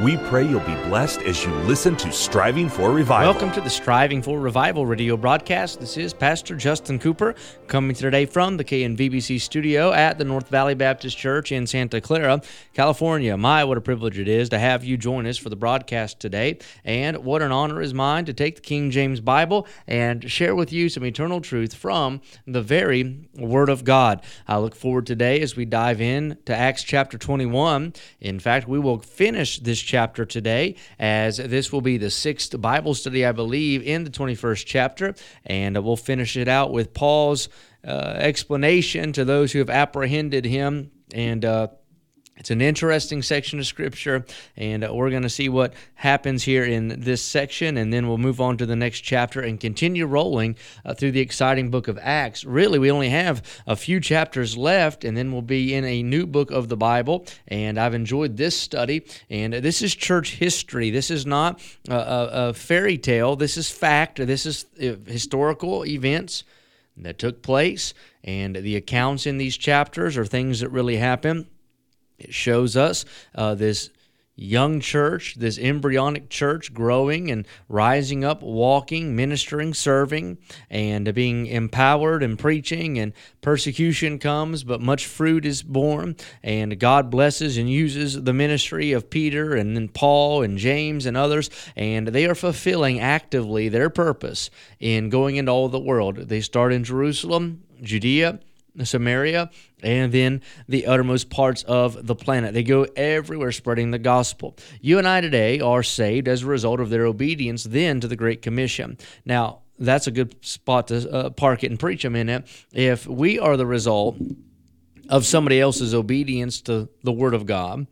we pray you'll be blessed as you listen to Striving for Revival. Welcome to the Striving for Revival radio broadcast. This is Pastor Justin Cooper coming today from the KNVBC studio at the North Valley Baptist Church in Santa Clara, California. My, what a privilege it is to have you join us for the broadcast today. And what an honor is mine to take the King James Bible and share with you some eternal truth from the very Word of God. I look forward today as we dive in to Acts chapter 21. In fact, we will finish this chapter today, as this will be the sixth Bible study, I believe, in the 21st chapter. And we'll finish it out with Paul's uh, explanation to those who have apprehended him and uh, it's an interesting section of scripture, and we're going to see what happens here in this section, and then we'll move on to the next chapter and continue rolling uh, through the exciting book of Acts. Really, we only have a few chapters left, and then we'll be in a new book of the Bible. And I've enjoyed this study, and this is church history. This is not a, a, a fairy tale, this is fact, this is uh, historical events that took place, and the accounts in these chapters are things that really happened. It shows us uh, this young church, this embryonic church growing and rising up, walking, ministering, serving, and being empowered and preaching. And persecution comes, but much fruit is borne. And God blesses and uses the ministry of Peter and then Paul and James and others. And they are fulfilling actively their purpose in going into all the world. They start in Jerusalem, Judea, Samaria, and then the uttermost parts of the planet. They go everywhere spreading the gospel. You and I today are saved as a result of their obedience then to the Great Commission. Now, that's a good spot to uh, park it and preach a minute. If we are the result of somebody else's obedience to the Word of God,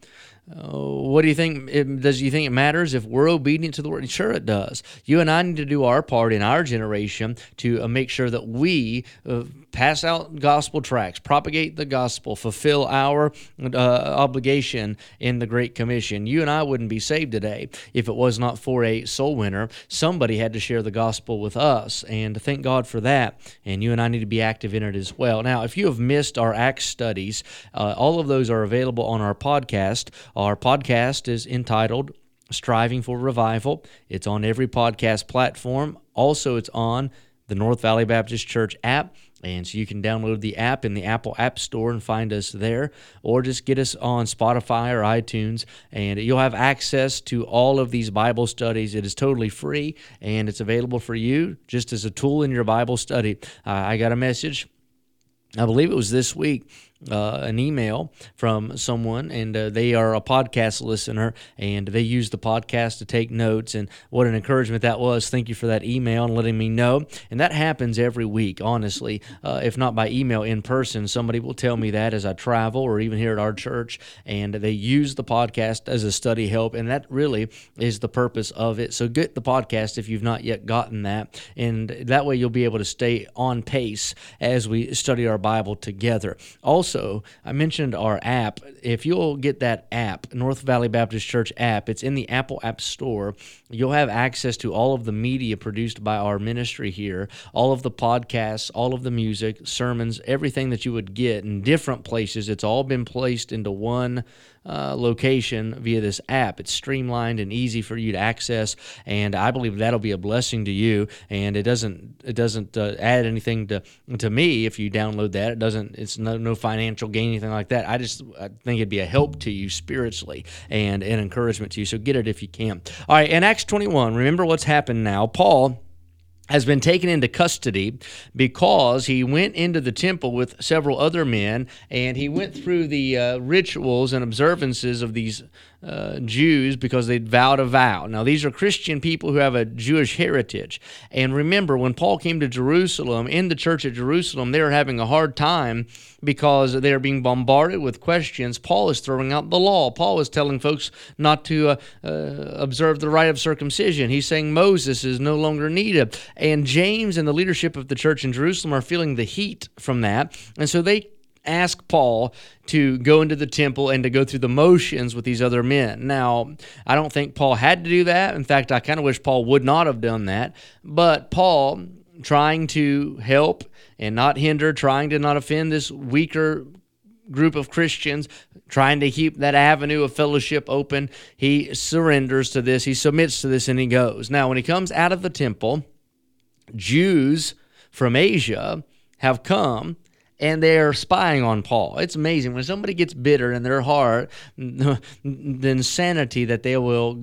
what do you think? Does you think it matters if we're obedient to the word? Sure, it does. You and I need to do our part in our generation to uh, make sure that we uh, pass out gospel tracts, propagate the gospel, fulfill our uh, obligation in the Great Commission. You and I wouldn't be saved today if it was not for a soul winner. Somebody had to share the gospel with us, and thank God for that. And you and I need to be active in it as well. Now, if you have missed our Acts studies, all of those are available on our podcast. Our podcast is entitled Striving for Revival. It's on every podcast platform. Also, it's on the North Valley Baptist Church app. And so you can download the app in the Apple App Store and find us there, or just get us on Spotify or iTunes, and you'll have access to all of these Bible studies. It is totally free and it's available for you just as a tool in your Bible study. Uh, I got a message, I believe it was this week uh, an email from someone, and uh, they are a podcast listener, and they use the podcast to take notes. And what an encouragement that was! Thank you for that email and letting me know. And that happens every week, honestly. Uh, if not by email, in person, somebody will tell me that as I travel, or even here at our church, and they use the podcast as a study help, and that really is the purpose of it. So get the podcast if you've not yet gotten that, and that way you'll be able to stay on pace as we study our Bible together. Also also, I mentioned our app. If you'll get that app, North Valley Baptist Church app, it's in the Apple App Store. You'll have access to all of the media produced by our ministry here, all of the podcasts, all of the music, sermons, everything that you would get in different places. It's all been placed into one uh, location via this app. It's streamlined and easy for you to access, and I believe that'll be a blessing to you. And it doesn't it doesn't uh, add anything to to me if you download that. It doesn't. It's no no financial gain anything like that. I just I think it'd be a help to you spiritually and an encouragement to you. So get it if you can. All right, in Acts 21, remember what's happened now. Paul has been taken into custody because he went into the temple with several other men and he went through the uh, rituals and observances of these uh, Jews because they'd vowed a vow. Now, these are Christian people who have a Jewish heritage. And remember, when Paul came to Jerusalem, in the church at Jerusalem, they were having a hard time because they're being bombarded with questions. Paul is throwing out the law. Paul is telling folks not to uh, uh, observe the rite of circumcision. He's saying Moses is no longer needed. And James and the leadership of the church in Jerusalem are feeling the heat from that. And so they ask Paul to go into the temple and to go through the motions with these other men. Now, I don't think Paul had to do that. In fact, I kind of wish Paul would not have done that. But Paul, trying to help and not hinder, trying to not offend this weaker group of Christians, trying to keep that avenue of fellowship open, he surrenders to this, he submits to this, and he goes. Now, when he comes out of the temple, Jews from Asia have come and they're spying on Paul. It's amazing when somebody gets bitter in their heart, the insanity that they will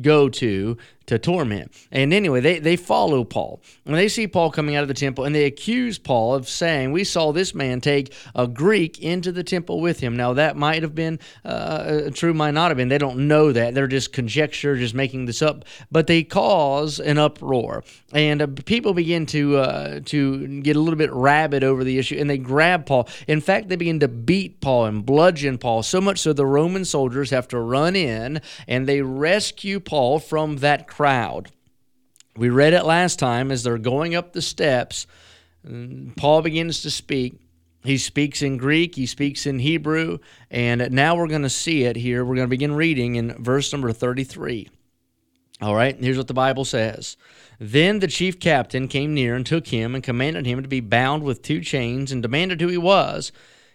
go to to torment. And anyway, they, they follow Paul. And they see Paul coming out of the temple and they accuse Paul of saying, We saw this man take a Greek into the temple with him. Now, that might have been uh, true, might not have been. They don't know that. They're just conjecture, just making this up. But they cause an uproar. And uh, people begin to, uh, to get a little bit rabid over the issue and they grab Paul. In fact, they begin to beat Paul and bludgeon Paul, so much so the Roman soldiers have to run in and they rescue Paul from that crowd. We read it last time as they're going up the steps. Paul begins to speak. He speaks in Greek, he speaks in Hebrew, and now we're going to see it here. We're going to begin reading in verse number 33. All right, here's what the Bible says. Then the chief captain came near and took him and commanded him to be bound with two chains and demanded who he was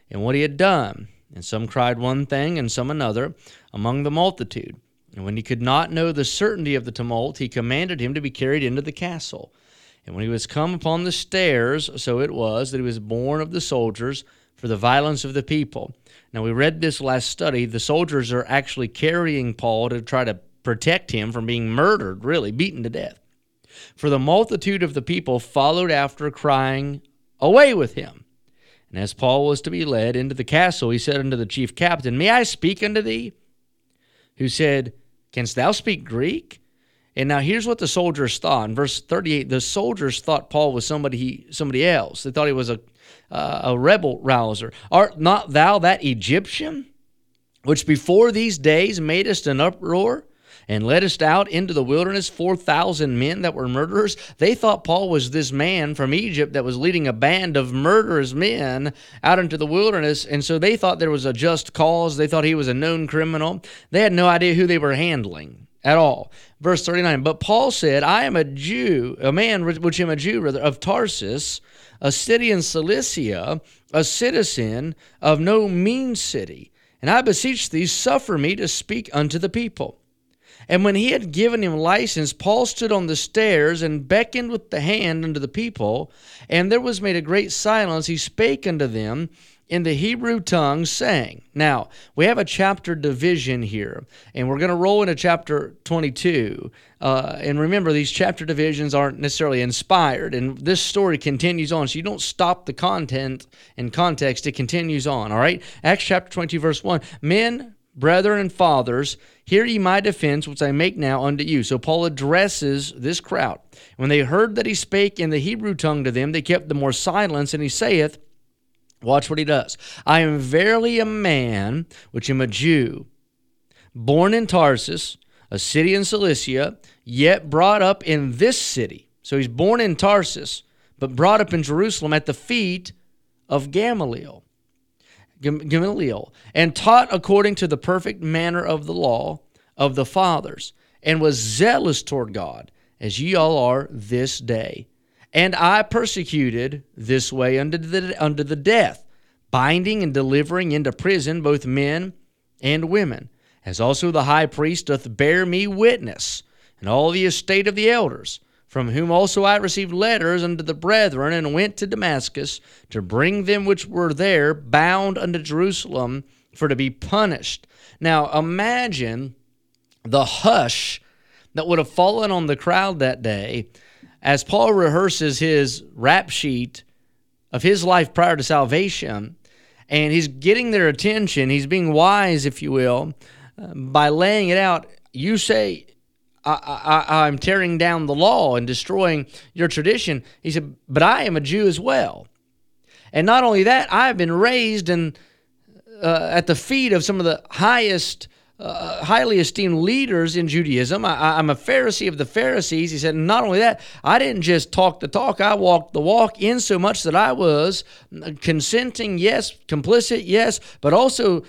and what he had done. And some cried one thing and some another among the multitude. And when he could not know the certainty of the tumult, he commanded him to be carried into the castle. And when he was come upon the stairs, so it was that he was borne of the soldiers for the violence of the people. Now, we read this last study. The soldiers are actually carrying Paul to try to protect him from being murdered, really, beaten to death. For the multitude of the people followed after, crying, Away with him! And as Paul was to be led into the castle, he said unto the chief captain, May I speak unto thee? Who said, Canst thou speak Greek? And now here's what the soldiers thought. In verse 38, the soldiers thought Paul was somebody he, somebody else. They thought he was a uh, a rebel rouser. Art not thou that Egyptian, which before these days madest an uproar? And leddest out into the wilderness 4,000 men that were murderers. They thought Paul was this man from Egypt that was leading a band of murderous men out into the wilderness. And so they thought there was a just cause. They thought he was a known criminal. They had no idea who they were handling at all. Verse 39 But Paul said, I am a Jew, a man which am a Jew, rather, of Tarsus, a city in Cilicia, a citizen of no mean city. And I beseech thee, suffer me to speak unto the people. And when he had given him license, Paul stood on the stairs and beckoned with the hand unto the people. And there was made a great silence. He spake unto them in the Hebrew tongue, saying, Now, we have a chapter division here, and we're going to roll into chapter 22. Uh, and remember, these chapter divisions aren't necessarily inspired, and this story continues on. So you don't stop the content and context, it continues on, all right? Acts chapter 22, verse 1 Men, brethren, and fathers, Hear ye my defense, which I make now unto you. So Paul addresses this crowd. When they heard that he spake in the Hebrew tongue to them, they kept the more silence, and he saith, Watch what he does. I am verily a man, which am a Jew, born in Tarsus, a city in Cilicia, yet brought up in this city. So he's born in Tarsus, but brought up in Jerusalem at the feet of Gamaliel. Gamaliel, and taught according to the perfect manner of the law of the fathers, and was zealous toward God, as ye all are this day. And I persecuted this way unto the, unto the death, binding and delivering into prison both men and women, as also the high priest doth bear me witness, and all the estate of the elders from whom also I received letters unto the brethren, and went to Damascus to bring them which were there bound unto Jerusalem for to be punished. Now imagine the hush that would have fallen on the crowd that day as Paul rehearses his rap sheet of his life prior to salvation, and he's getting their attention. He's being wise, if you will, uh, by laying it out. You say, I, I'm tearing down the law and destroying your tradition. He said, But I am a Jew as well. And not only that, I have been raised in, uh, at the feet of some of the highest uh, highly esteemed leaders in Judaism. I, am a Pharisee of the Pharisees. He said, not only that, I didn't just talk the talk, I walked the walk in so much that I was consenting, yes, complicit, yes, but also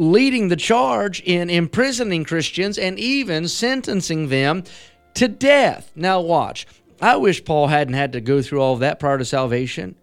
leading the charge in imprisoning Christians and even sentencing them to death. Now, watch. I wish Paul hadn't had to go through all of that prior to salvation.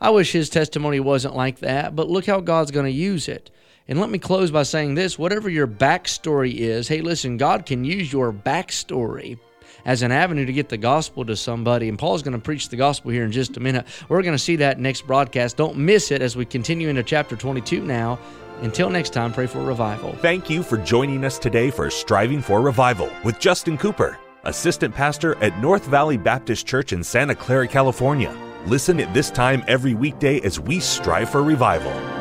I wish his testimony wasn't like that, but look how God's going to use it. And let me close by saying this whatever your backstory is, hey, listen, God can use your backstory as an avenue to get the gospel to somebody. And Paul's going to preach the gospel here in just a minute. We're going to see that next broadcast. Don't miss it as we continue into chapter 22 now. Until next time, pray for revival. Thank you for joining us today for Striving for Revival with Justin Cooper, Assistant Pastor at North Valley Baptist Church in Santa Clara, California. Listen at this time every weekday as we strive for revival.